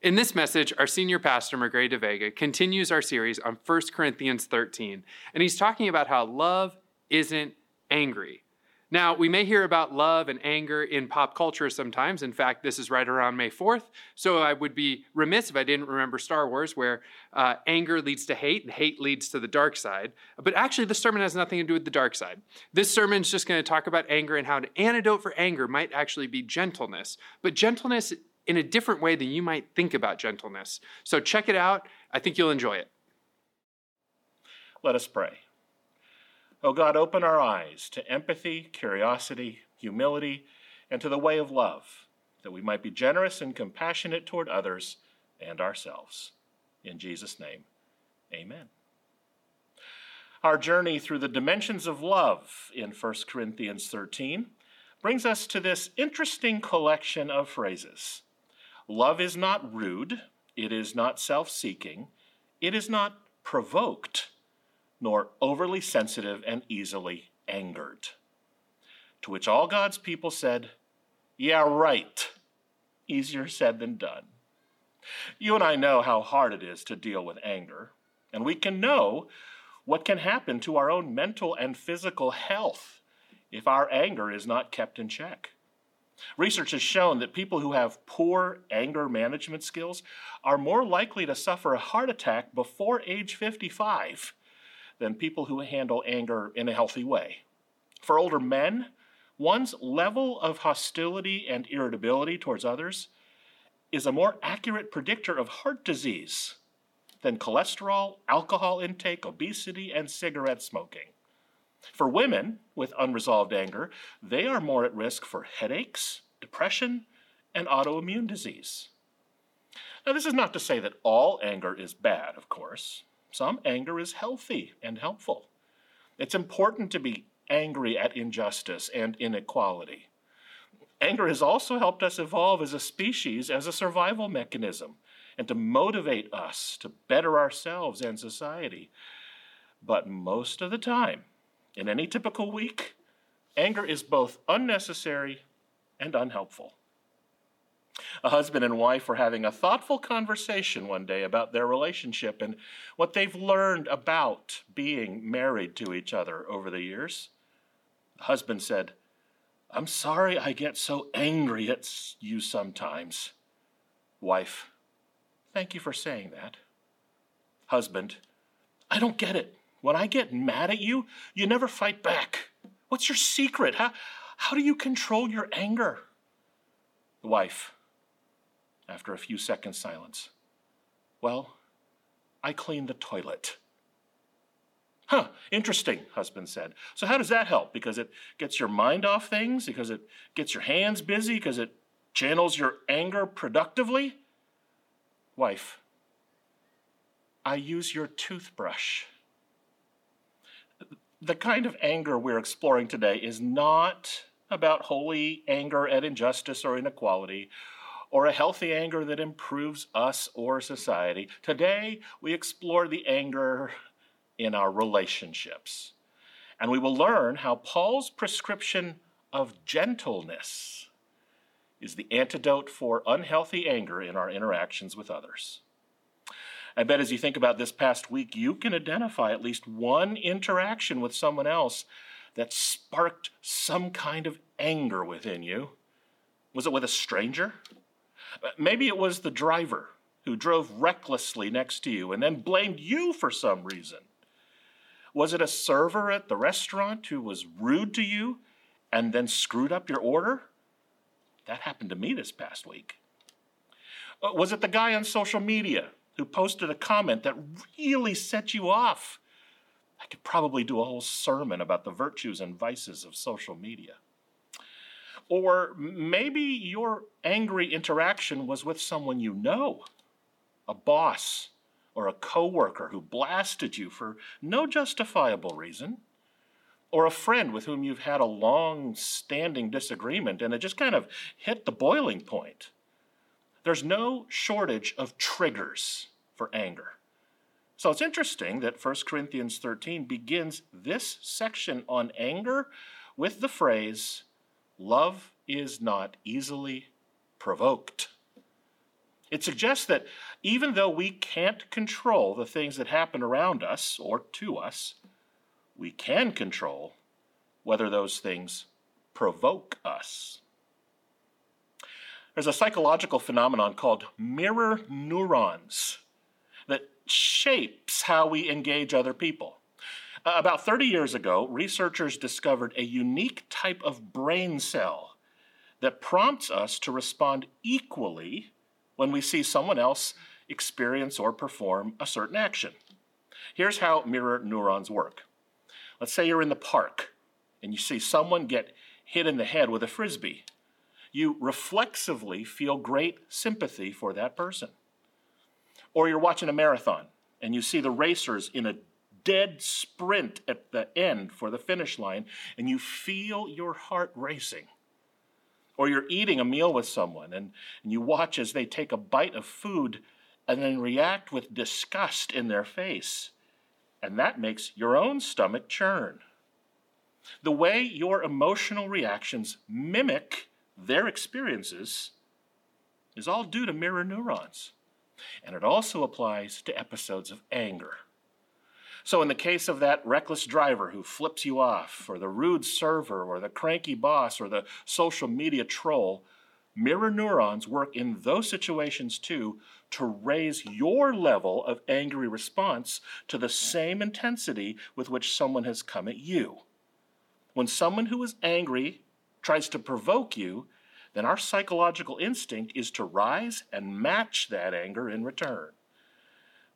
In this message, our senior pastor, Magrey deVega, continues our series on 1 Corinthians 13, and he's talking about how love isn't angry. Now, we may hear about love and anger in pop culture sometimes. In fact, this is right around May 4th. So I would be remiss if I didn't remember Star Wars, where uh, anger leads to hate and hate leads to the dark side. But actually, this sermon has nothing to do with the dark side. This sermon is just going to talk about anger and how an antidote for anger might actually be gentleness. But gentleness in a different way than you might think about gentleness. So check it out. I think you'll enjoy it. Let us pray. Oh God, open our eyes to empathy, curiosity, humility, and to the way of love, that we might be generous and compassionate toward others and ourselves. In Jesus' name, amen. Our journey through the dimensions of love in 1 Corinthians 13 brings us to this interesting collection of phrases. Love is not rude, it is not self seeking, it is not provoked nor overly sensitive and easily angered. To which all God's people said, Yeah, right. Easier said than done. You and I know how hard it is to deal with anger, and we can know what can happen to our own mental and physical health if our anger is not kept in check. Research has shown that people who have poor anger management skills are more likely to suffer a heart attack before age 55 than people who handle anger in a healthy way. For older men, one's level of hostility and irritability towards others is a more accurate predictor of heart disease than cholesterol, alcohol intake, obesity, and cigarette smoking. For women with unresolved anger, they are more at risk for headaches, depression, and autoimmune disease. Now, this is not to say that all anger is bad, of course. Some anger is healthy and helpful. It's important to be angry at injustice and inequality. Anger has also helped us evolve as a species as a survival mechanism and to motivate us to better ourselves and society. But most of the time, in any typical week, anger is both unnecessary and unhelpful. A husband and wife were having a thoughtful conversation one day about their relationship and what they've learned about being married to each other over the years. The husband said, I'm sorry I get so angry at you sometimes. Wife, thank you for saying that. Husband, I don't get it. When I get mad at you, you never fight back. What's your secret? How, how do you control your anger? The wife, after a few seconds' silence. Well, I clean the toilet. Huh, interesting, husband said. So, how does that help? Because it gets your mind off things? Because it gets your hands busy? Because it channels your anger productively? Wife, I use your toothbrush. The kind of anger we're exploring today is not about holy anger at injustice or inequality or a healthy anger that improves us or society. Today, we explore the anger in our relationships. And we will learn how Paul's prescription of gentleness is the antidote for unhealthy anger in our interactions with others. I bet as you think about this past week, you can identify at least one interaction with someone else that sparked some kind of anger within you. Was it with a stranger? Maybe it was the driver who drove recklessly next to you and then blamed you for some reason. Was it a server at the restaurant who was rude to you and then screwed up your order? That happened to me this past week. Uh, was it the guy on social media who posted a comment that really set you off? I could probably do a whole sermon about the virtues and vices of social media. Or maybe your angry interaction was with someone you know, a boss or a coworker who blasted you for no justifiable reason, or a friend with whom you've had a long standing disagreement and it just kind of hit the boiling point. There's no shortage of triggers for anger. So it's interesting that 1 Corinthians 13 begins this section on anger with the phrase, Love is not easily provoked. It suggests that even though we can't control the things that happen around us or to us, we can control whether those things provoke us. There's a psychological phenomenon called mirror neurons that shapes how we engage other people. Uh, about 30 years ago, researchers discovered a unique type of brain cell that prompts us to respond equally when we see someone else experience or perform a certain action. Here's how mirror neurons work. Let's say you're in the park and you see someone get hit in the head with a frisbee. You reflexively feel great sympathy for that person. Or you're watching a marathon and you see the racers in a dead sprint at the end for the finish line and you feel your heart racing. Or you're eating a meal with someone and, and you watch as they take a bite of food and then react with disgust in their face. And that makes your own stomach churn. The way your emotional reactions mimic their experiences is all due to mirror neurons. And it also applies to episodes of anger. So, in the case of that reckless driver who flips you off, or the rude server, or the cranky boss, or the social media troll, mirror neurons work in those situations too to raise your level of angry response to the same intensity with which someone has come at you. When someone who is angry tries to provoke you, then our psychological instinct is to rise and match that anger in return.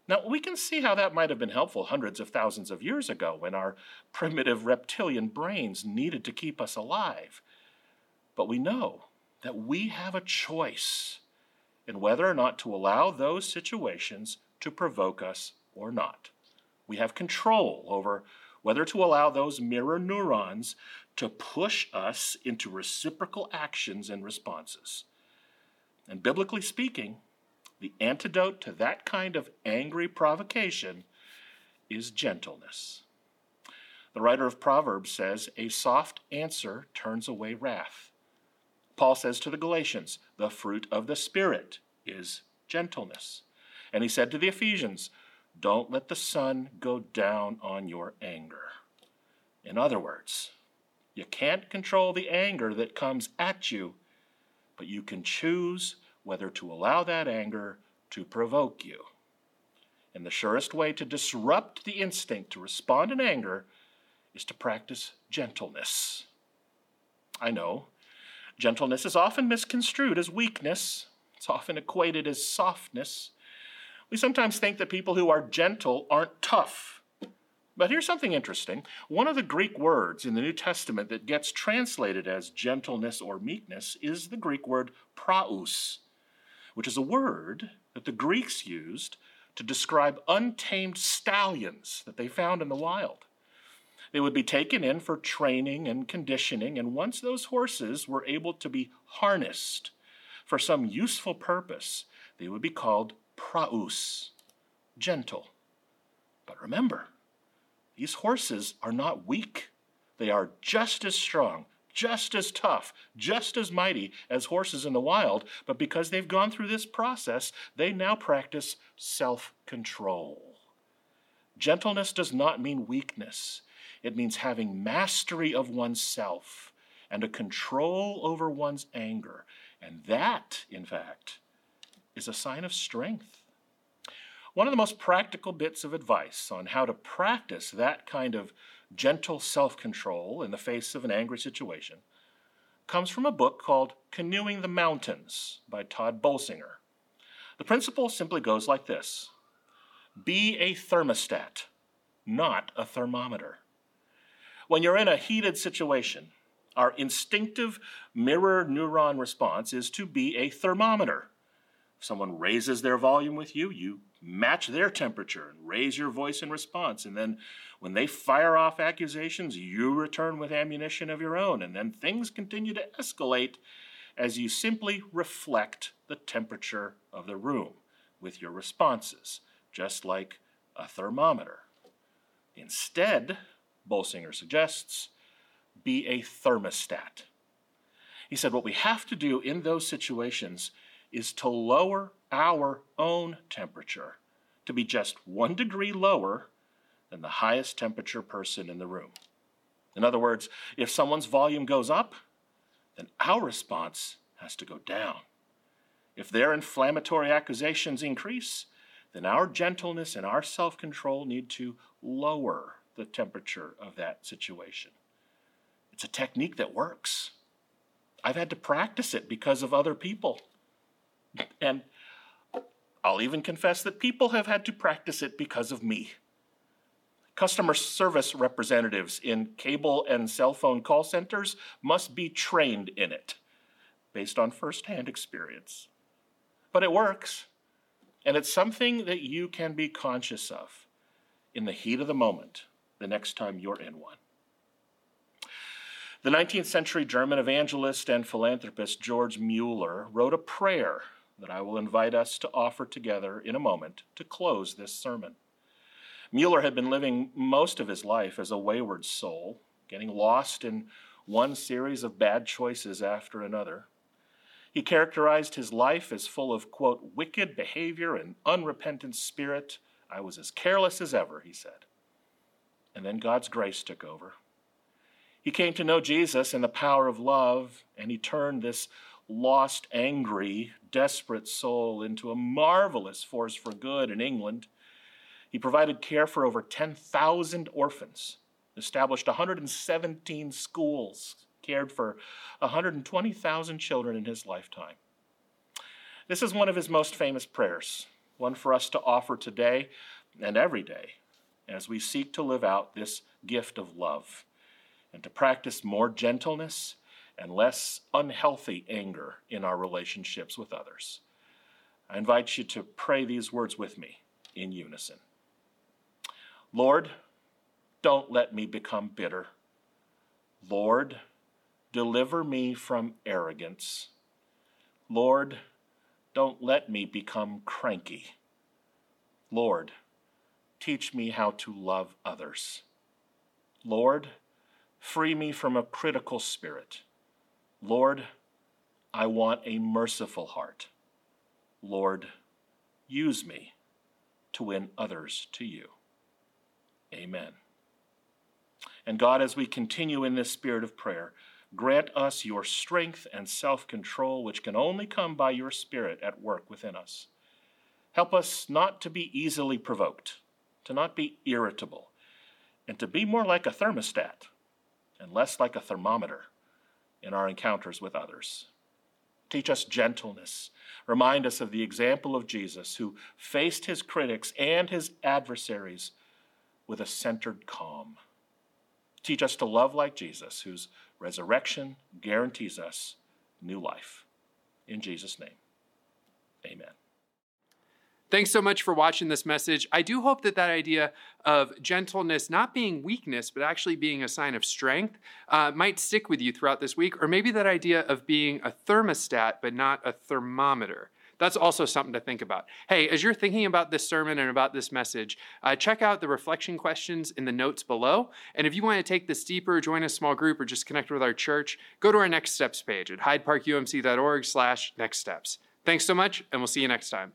Now, we can see how that might have been helpful hundreds of thousands of years ago when our primitive reptilian brains needed to keep us alive. But we know that we have a choice in whether or not to allow those situations to provoke us or not. We have control over whether to allow those mirror neurons to push us into reciprocal actions and responses. And biblically speaking, the antidote to that kind of angry provocation is gentleness. The writer of Proverbs says, A soft answer turns away wrath. Paul says to the Galatians, The fruit of the Spirit is gentleness. And he said to the Ephesians, Don't let the sun go down on your anger. In other words, you can't control the anger that comes at you, but you can choose whether to allow that anger to provoke you. And the surest way to disrupt the instinct to respond in anger is to practice gentleness. I know, gentleness is often misconstrued as weakness, it's often equated as softness. We sometimes think that people who are gentle aren't tough. But here's something interesting. One of the Greek words in the New Testament that gets translated as gentleness or meekness is the Greek word praus, which is a word that the Greeks used to describe untamed stallions that they found in the wild. They would be taken in for training and conditioning, and once those horses were able to be harnessed for some useful purpose, they would be called praus, gentle. But remember, these horses are not weak. They are just as strong, just as tough, just as mighty as horses in the wild, but because they've gone through this process, they now practice self control. Gentleness does not mean weakness, it means having mastery of oneself and a control over one's anger. And that, in fact, is a sign of strength. One of the most practical bits of advice on how to practice that kind of gentle self control in the face of an angry situation comes from a book called Canoeing the Mountains by Tod Bolsinger. The principle simply goes like this Be a thermostat, not a thermometer. When you're in a heated situation, our instinctive mirror neuron response is to be a thermometer. Someone raises their volume with you, you match their temperature and raise your voice in response. And then when they fire off accusations, you return with ammunition of your own. And then things continue to escalate as you simply reflect the temperature of the room with your responses, just like a thermometer. Instead, Bolsinger suggests, be a thermostat. He said what we have to do in those situations is to lower our own temperature to be just one degree lower than the highest temperature person in the room. In other words, if someone's volume goes up, then our response has to go down. If their inflammatory accusations increase, then our gentleness and our self control need to lower the temperature of that situation. It's a technique that works. I've had to practice it because of other people. And I'll even confess that people have had to practice it because of me. Customer service representatives in cable and cell phone call centers must be trained in it based on firsthand experience. But it works, and it's something that you can be conscious of in the heat of the moment the next time you're in one. The 19th century German evangelist and philanthropist George Mueller wrote a prayer that I will invite us to offer together in a moment to close this sermon. Mueller had been living most of his life as a wayward soul, getting lost in one series of bad choices after another. He characterized his life as full of, quote, wicked behavior and unrepentant spirit. I was as careless as ever, he said. And then God's grace took over. He came to know Jesus and the power of love, and he turned this lost, angry, desperate soul into a marvelous force for good in England. He provided care for over 10,000 orphans, established 117 schools, cared for 120,000 children in his lifetime. This is one of his most famous prayers, one for us to offer today and every day as we seek to live out this gift of love and to practice more gentleness and less unhealthy anger in our relationships with others. I invite you to pray these words with me in unison. Lord, don't let me become bitter. Lord, deliver me from arrogance. Lord, don't let me become cranky. Lord, teach me how to love others. Lord, free me from a critical spirit. Lord, I want a merciful heart. Lord, use me to win others to you. Amen. And God, as we continue in this spirit of prayer, grant us your strength and self control, which can only come by your Spirit at work within us. Help us not to be easily provoked, to not be irritable, and to be more like a thermostat and less like a thermometer in our encounters with others. Teach us gentleness. Remind us of the example of Jesus, who faced his critics and his adversaries with a centered calm. Teach us to love like Jesus, whose resurrection guarantees us new life. In Jesus' name, amen. Thanks so much for watching this message. I do hope that that idea of gentleness not being weakness, but actually being a sign of strength uh, might stick with you throughout this week, or maybe that idea of being a thermostat, but not a thermometer. That's also something to think about. Hey, as you're thinking about this sermon and about this message, uh, check out the reflection questions in the notes below. And if you want to take this deeper, join a small group, or just connect with our church, go to our Next Steps page at hydeparkumc.org slash next steps. Thanks so much, and we'll see you next time.